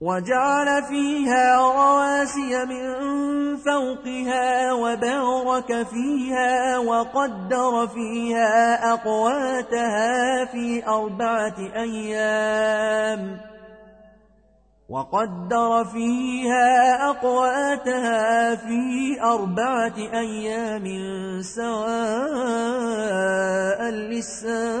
وجعل فيها رواسي من فوقها وبارك فيها وقدر فيها أقواتها في أربعة أيام. وقدر فيها أقواتها في أربعة أيام سواء للسائلين.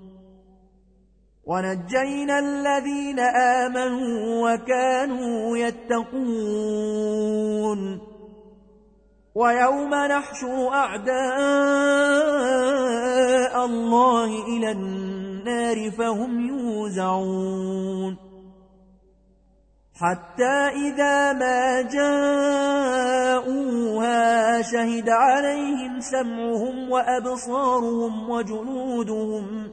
ونجينا الذين آمنوا وكانوا يتقون. ويوم نحشر أعداء الله إلى النار فهم يوزعون. حتى إذا ما جاءوها شهد عليهم سمعهم وأبصارهم وجنودهم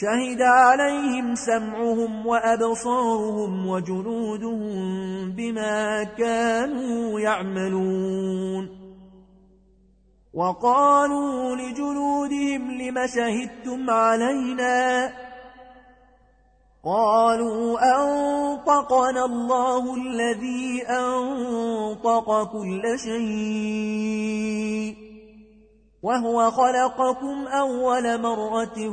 شهد عليهم سمعهم وأبصارهم وجنودهم بما كانوا يعملون. وقالوا لجنودهم لم شهدتم علينا؟ قالوا أنطقنا الله الذي أنطق كل شيء. وهو خلقكم أول مرة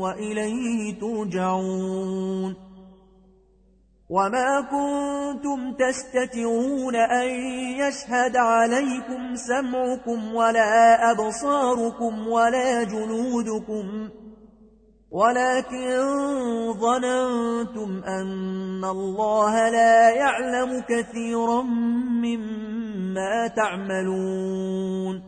وإليه ترجعون وما كنتم تستتعون أن يشهد عليكم سمعكم ولا أبصاركم ولا جنودكم ولكن ظننتم أن الله لا يعلم كثيرا مما تعملون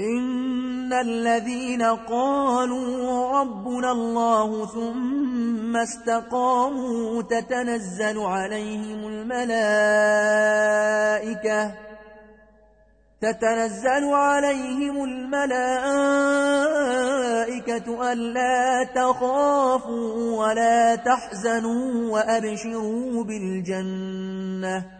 إن الذين قالوا ربنا الله ثم استقاموا تتنزل عليهم الملائكة تتنزل عليهم الملائكة ألا تخافوا ولا تحزنوا وأبشروا بالجنة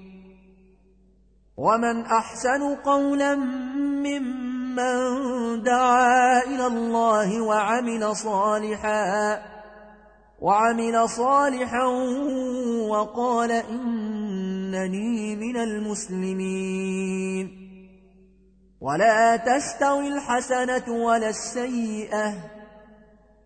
ومن أحسن قولا ممن دعا إلى الله وعمل صالحا وعمل صالحا وقال إنني من المسلمين ولا تستوي الحسنة ولا السيئة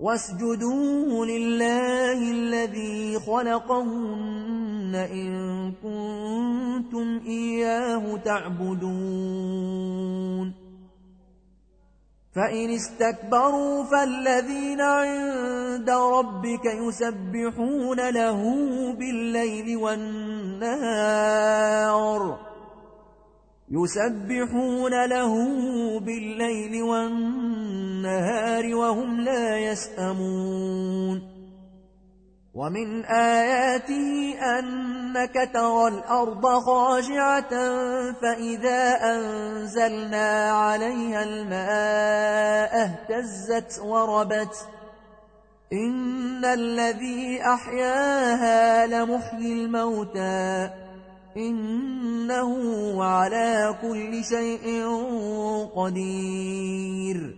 واسجدوا لله الذي خلقهن إن كنتم إياه تعبدون. فإن استكبروا فالذين عند ربك يسبحون له بالليل والنهار. يسبحون له بالليل والنهار وهم لا يسأمون. ومن آياته أنك ترى الأرض خاشعة فإذا أنزلنا عليها الماء اهتزت وربت. إن الذي أحياها لمحيي الموتى. إنه على كل شيء قدير.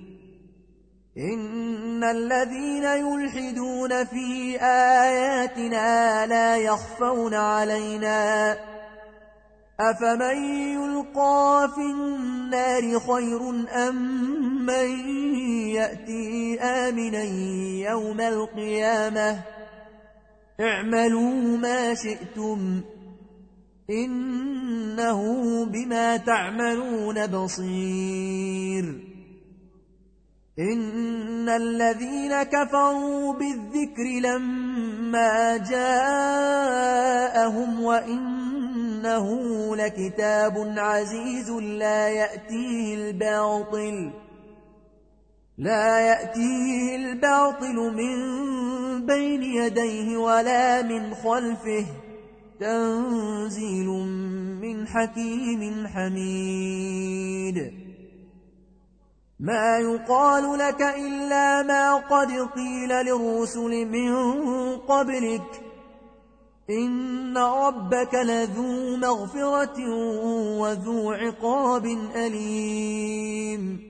إن الذين يلحدون في آياتنا لا يخفون علينا. أفمن يلقى في النار خير أم من يأتي آمنا يوم القيامة؟ اعملوا ما شئتم. إنه بما تعملون بصير. إن الذين كفروا بالذكر لما جاءهم وإنه لكتاب عزيز لا يأتيه الباطل لا يأتيه الباطل من بين يديه ولا من خلفه. تنزيل من حكيم حميد. ما يقال لك إلا ما قد قيل للرسل من قبلك. إن ربك لذو مغفرة وذو عقاب أليم.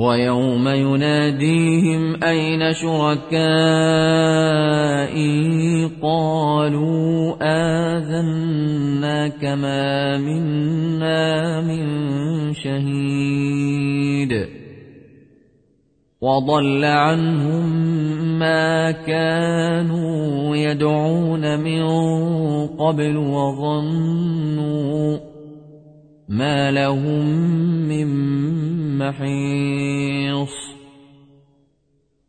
ويوم يناديهم أين شركائي قالوا آذنا كما منا من شهيد وضل عنهم ما كانوا يدعون من قبل وظنوا ما لهم من محيص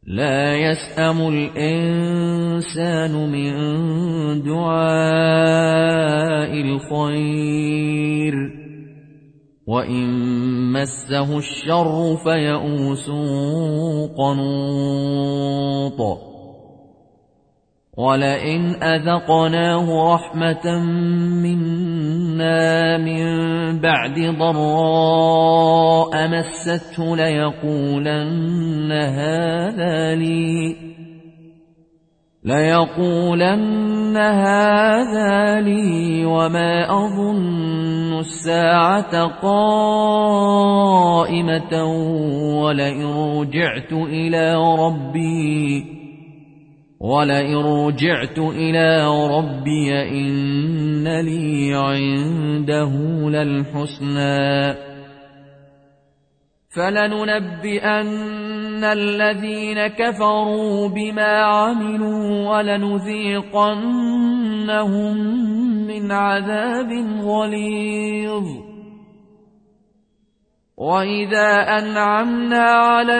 لا يسأم الإنسان من دعاء الخير وإن مسه الشر فيئوس قنوط ولئن أذقناه رحمة منا من بعد ضراء مسته ليقولن هذا لي ليقولن هذا لي وما أظن الساعة قائمة ولئن رجعت إلى ربي ولئن رجعت إلى ربي إن لي عنده للحسنى فلننبئن الذين كفروا بما عملوا ولنذيقنهم من عذاب غليظ وإذا أنعمنا على